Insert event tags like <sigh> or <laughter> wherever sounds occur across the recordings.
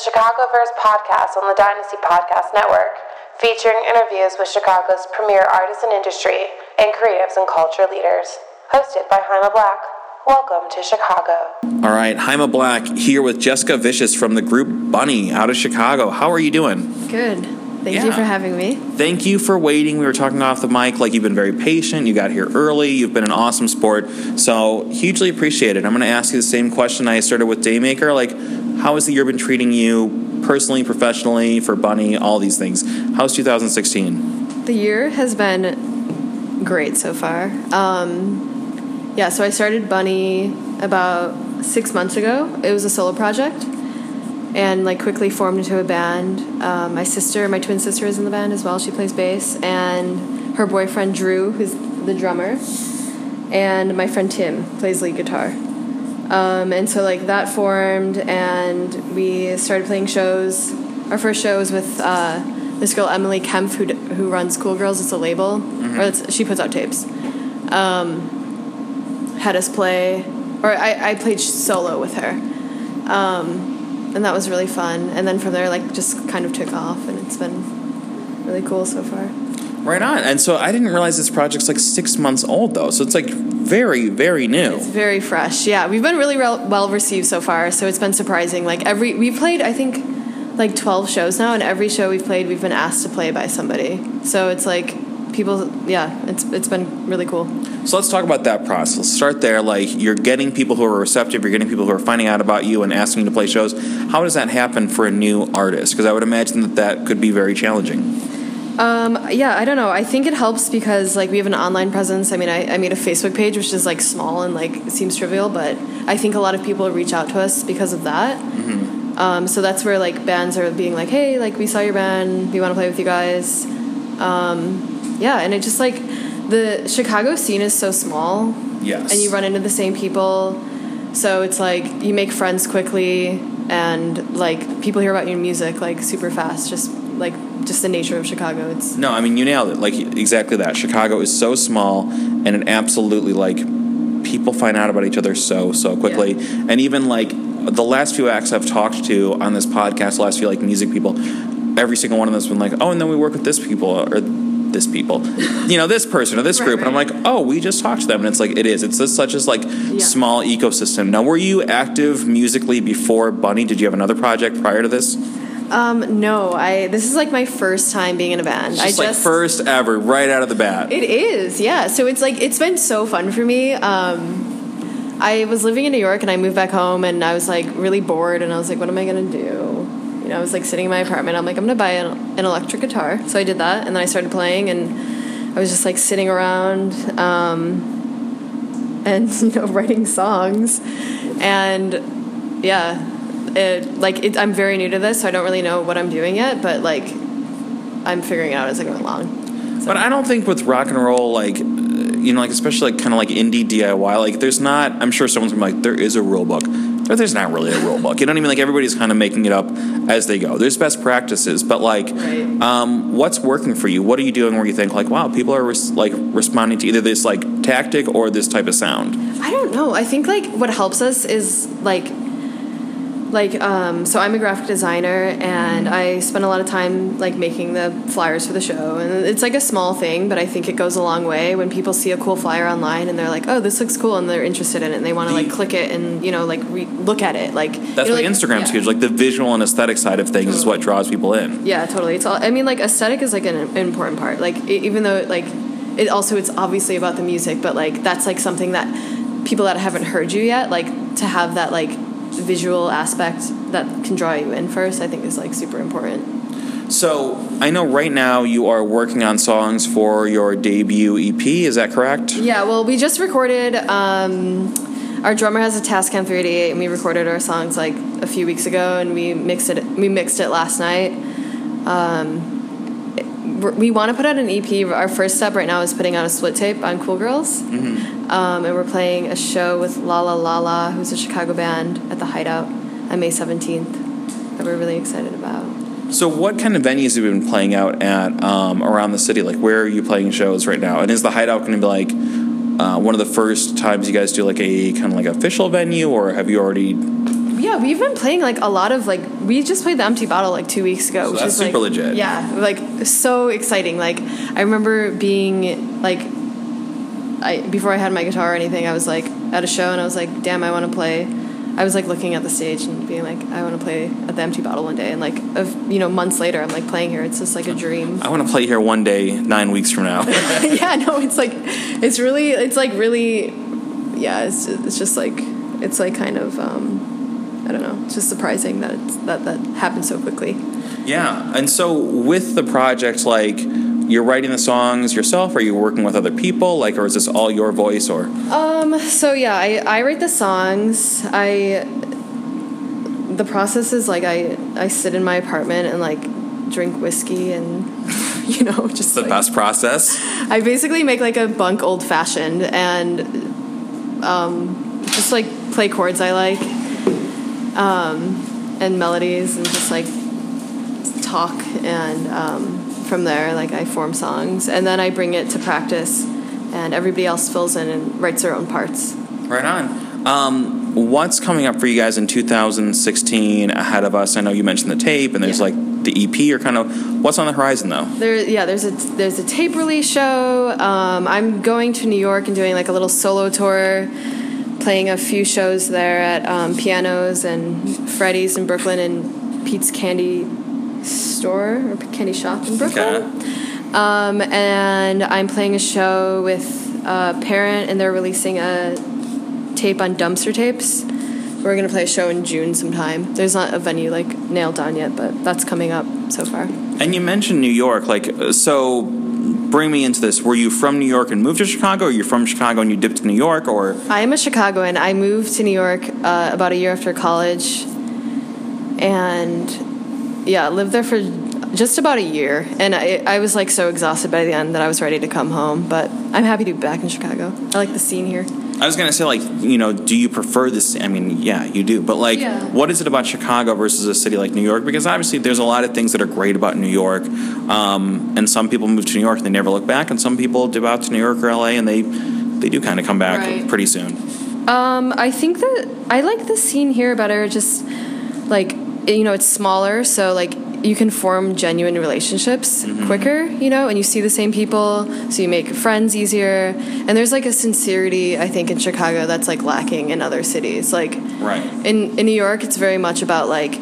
Chicagoverse podcast on the Dynasty Podcast Network, featuring interviews with Chicago's premier artists and industry and creatives and culture leaders. Hosted by Jaime Black. Welcome to Chicago. All right, Jaime Black here with Jessica Viscius from the group Bunny out of Chicago. How are you doing? Good. Thank Yeah. you for having me. Thank you for waiting. We were talking off the mic. Like you've been very patient. You got here early. You've been an awesome sport. So hugely appreciated. I'm going to ask you the same question I started with Daymaker. Like, how has the year been treating you personally, professionally, for Bunny, all these things? How's 2016? The year has been great so far. Um, yeah, so I started Bunny about six months ago. It was a solo project, and like quickly formed into a band. Uh, my sister, my twin sister, is in the band as well. She plays bass, and her boyfriend Drew, who's the drummer, and my friend Tim plays lead guitar. Um, and so like that formed, and we started playing shows. Our first show was with uh, this girl Emily Kempf, who d- who runs Cool Girls. It's a label, or it's, she puts out tapes. Um, had us play, or I, I played solo with her, um, and that was really fun. And then from there, like just kind of took off, and it's been really cool so far. Right on. And so I didn't realize this project's like six months old, though. So it's like very, very new. It's very fresh. Yeah, we've been really rel- well received so far, so it's been surprising. Like every we've played, I think, like twelve shows now, and every show we've played, we've been asked to play by somebody. So it's like people, yeah, it's it's been really cool. So let's talk about that process. Let's start there. Like you're getting people who are receptive, you're getting people who are finding out about you and asking you to play shows. How does that happen for a new artist? Because I would imagine that that could be very challenging. Um, yeah, I don't know. I think it helps because like we have an online presence. I mean, I, I made a Facebook page, which is like small and like seems trivial, but I think a lot of people reach out to us because of that. Um, so that's where like bands are being like, hey, like we saw your band, we want to play with you guys. Um, yeah, and it just like the Chicago scene is so small, Yes. and you run into the same people, so it's like you make friends quickly, and like people hear about your music like super fast. Just like just the nature of Chicago. It's No, I mean you nailed it. Like exactly that. Chicago is so small, and it absolutely like people find out about each other so so quickly. And even like the last few acts I've talked to on this podcast, the last few like music people, every single one of them's been like, oh, and then we work with this people or this people, <laughs> you know, this person or this Right, group, and I'm like, oh, we just talked to them, and it's like it is. It's just such as like Yeah. small ecosystem. Now, were you active musically before Bunny? Did you have another project prior to this? Um no, I this is like my first time being in a band. Just I like just first ever, right out of the bat. It is, yeah. So it's like it's been so fun for me. Um, I was living in New York and I moved back home and I was like really bored and I was like, what am I gonna do? You know, I was like sitting in my apartment. I'm like, I'm gonna buy an, an electric guitar. So I did that and then I started playing and I was just like sitting around um, and <laughs> you know writing songs and yeah. It, like it, I'm very new to this, so I don't really know what I'm doing yet. But like, I'm figuring it out as I go along. So- But I don't think with rock and roll, like, uh, you know, like especially like kind of like indie DIY, like there's not. I'm sure someone's gonna be like, there is a rule book, but there's not really a rule book. You know what I mean? Like everybody's kind of making it up as they go. There's best practices, but like, Right. um, what's working for you? What are you doing where you think like, wow, people are res- like responding to either this like tactic or this type of sound? I don't know. I think like what helps us is like like um so I'm a graphic designer and I spend a lot of time like making the flyers for the show and it's like a small thing but I think it goes a long way when people see a cool flyer online and they're like oh this looks cool and they're interested in it and they want to like click it and you know like re- look at it like That's you know, why like, Instagram's yeah. huge. Like the visual and aesthetic side of things is what draws people in. Yeah, totally. It's all. I mean, like aesthetic is like an, an important part. Like e- even though like it also it's obviously about the music, but like that's like something that people that haven't heard you yet, like to have that like visual aspect that can draw you in first, I think is like super important. So I know right now you are working on songs for your debut EP. Is that correct? Yeah. Well, we just recorded. Um, our drummer has a Tascam 388, and we recorded our songs like a few weeks ago, and we mixed it. We mixed it last night. Um, it- we want to put out an EP. Our first step right now is putting out a split tape on Cool Girls, um, and we're playing a show with Lala Lala, who's a Chicago band, at the Hideout on May 17th. That we're really excited about. So, what kind of venues have you been playing out at um, around the city? Like, where are you playing shows right now? And is the Hideout going to be like uh, one of the first times you guys do like a kind of like official venue, or have you already yeah, we've been playing like a lot of like we just played the empty bottle like two weeks ago, So which that's is super like legit. yeah, like so exciting. Like I remember being like, I before I had my guitar or anything, I was like at a show and I was like, damn, I want to play. I was like looking at the stage and being like, I want to play at the empty bottle one day, and like of you know months later, I'm like playing here. It's just like a dream. I want to play here one day, nine weeks from now. <laughs> yeah, no, it's like it's really it's like really yeah, it's it's just like it's like kind of um I don't know, it's just surprising that it's, that that happened so quickly. yeah, and so with the project, like you're writing the songs yourself, or are you working with other people, like, or is this all your voice, or Um so yeah, I I write the songs. I the process is like I I sit in my apartment and like drink whiskey and <laughs> you know just the like, best process? I basically make like a bunk old fashioned and um, just like play chords I like um, and melodies and just like talk and um, from there like I form songs and then I bring it to practice and everybody else fills in and writes their own parts. Right on. Um, what's coming up for you guys in 2016 ahead of us? I know you mentioned the tape, and there's Yeah. like the EP, or kind of what's on the horizon though. There, yeah, there's a there's a tape release show. Um, I'm going to New York and doing like a little solo tour, playing a few shows there at um, pianos and Freddy's in Brooklyn and Pete's Candy Store or Candy Shop in Brooklyn. Um, and I'm playing a show with a Parent, and they're releasing a tape on dumpster tapes. We're gonna play a show in June sometime. There's not a venue like nailed down yet, but that's coming up so far. And you mentioned New York, like so. Bring me into this. Were you from New York and moved to Chicago, or you're from Chicago and you dipped to New York, or I am a Chicagoan. I moved to New York uh, about a year after college, and yeah, lived there for just about a year. And I, I was like so exhausted by the end that I was ready to come home. But I'm happy to be back in Chicago. I like the scene here. I was gonna say, like, you know, do you prefer this? I mean, yeah, you do, but like, Yeah. what is it about Chicago versus a city like New York? Because obviously, there's a lot of things that are great about New York, um, and some people move to New York and they never look back, and some people dip out to New York or LA and they they do kind of come back Right. pretty soon. Um, I think that I like the scene here better. Just like you know, it's smaller, so like you can form genuine relationships mm-hmm. quicker. You know, and you see the same people, so you make friends easier. And there's like a sincerity I think in Chicago that's like lacking in other cities. Like Right. in in New York, it's very much about like.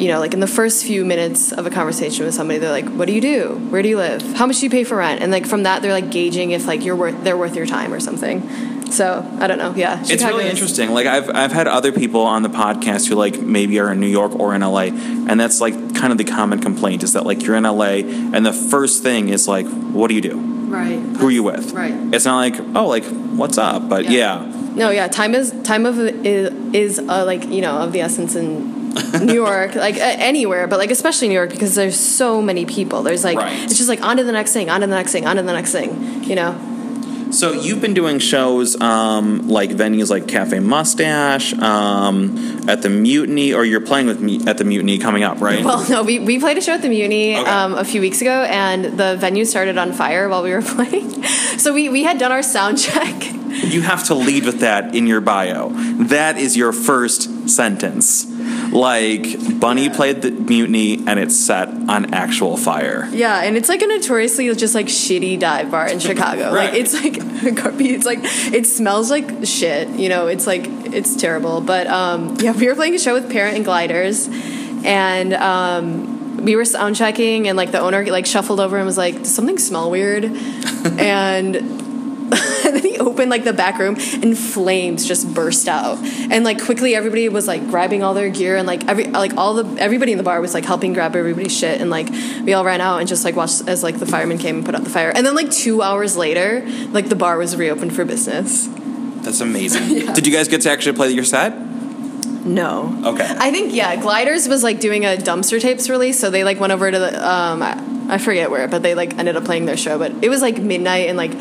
You know, like in the first few minutes of a conversation with somebody, they're like, "What do you do? Where do you live? How much do you pay for rent?" And like from that, they're like gauging if like you're worth they're worth your time or something. So I don't know. Yeah, It's really is- interesting. Like I've I've had other people on the podcast who like maybe are in New York or in LA, and that's like kind of the common complaint is that like you're in LA and the first thing is like, what do you do? Right. Who are you with? Right. It's not like oh like what's up, but Yeah. yeah. No, yeah. Time is time of is is uh, like you know of the essence in New York, <laughs> like uh, anywhere, but like especially New York because there's so many people. There's like Right. it's just like on to the next thing, on to the next thing, on to the next thing. You know. So you've been doing shows um, like venues like Cafe Mustache, um, at the Mutiny, or you're playing with me at the Mutiny coming up, right? Well, no, we, we played a show at the Mutiny Okay. um, a few weeks ago, and the venue started on fire while we were <laughs> playing. So we, we had done our sound check. you have to lead with that in your bio. That is your first sentence. Like Bunny played the Mutiny, and it's set on actual fire. Yeah, and it's like a notoriously just like shitty dive bar in Chicago. Right. Like it's like <laughs> it's like it smells like shit. You know, it's like it's terrible. But um, yeah, we were playing a show with Parent and Gliders, and um, we were sound checking, and like the owner like shuffled over and was like, "Does something smell weird?" <laughs> and. And <laughs> then he opened like the back room and flames just burst out and like quickly everybody was like grabbing all their gear and like every like all the everybody in the bar was like helping grab everybody's shit and like we all ran out and just like watched as like the firemen came and put out the fire and then like two hours later like the bar was reopened for business That's amazing. <laughs> Did you guys get to actually play your set? no Okay. i think yeah gliders was like doing a dumpster tapes release so they like went over to the um i, I forget where but they like ended up playing their show but it was like midnight and like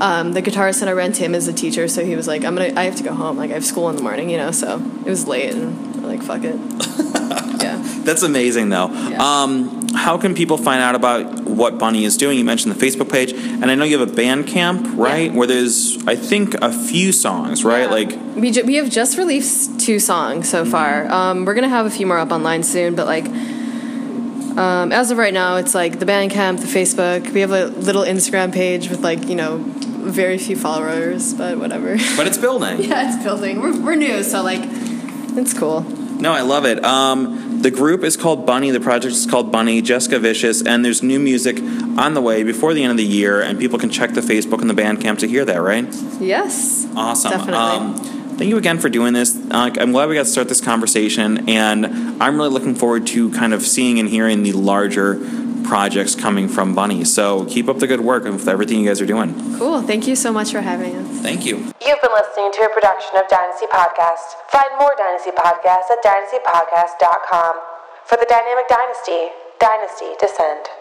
um, the guitarist in I ran him is a teacher, so he was like, "I'm gonna, I have to go home. Like I have school in the morning, you know." So it was late, and like, "Fuck it." <laughs> yeah. That's amazing, though. Yeah. Um, how can people find out about what Bunny is doing? You mentioned the Facebook page, and I know you have a Bandcamp, right? Yeah. Where there's, I think, a few songs, right? Yeah. Like, we, ju- we have just released two songs so far. Um, we're gonna have a few more up online soon, but like um, as of right now, it's like the Bandcamp, the Facebook. We have a little Instagram page with like you know very few followers, but whatever. but it's building. <laughs> yeah, it's building. We're we're new, so like it's cool. No, I love it. Um, the group is called Bunny. The project is called Bunny. Jessica Viscius, and there's new music on the way before the end of the year, and people can check the Facebook and the Bandcamp to hear that, right? Yes. Awesome. Definitely. Um, thank you again for doing this. Uh, I'm glad we got to start this conversation, and I'm really looking forward to kind of seeing and hearing the larger projects coming from Bunny. So keep up the good work with everything you guys are doing. Cool. Thank you so much for having us. Thank you. You've been listening to a production of Dynasty Podcast. Find more Dynasty Podcasts at dynastypodcast.com. For the Dynamic Dynasty, Dynasty Descend.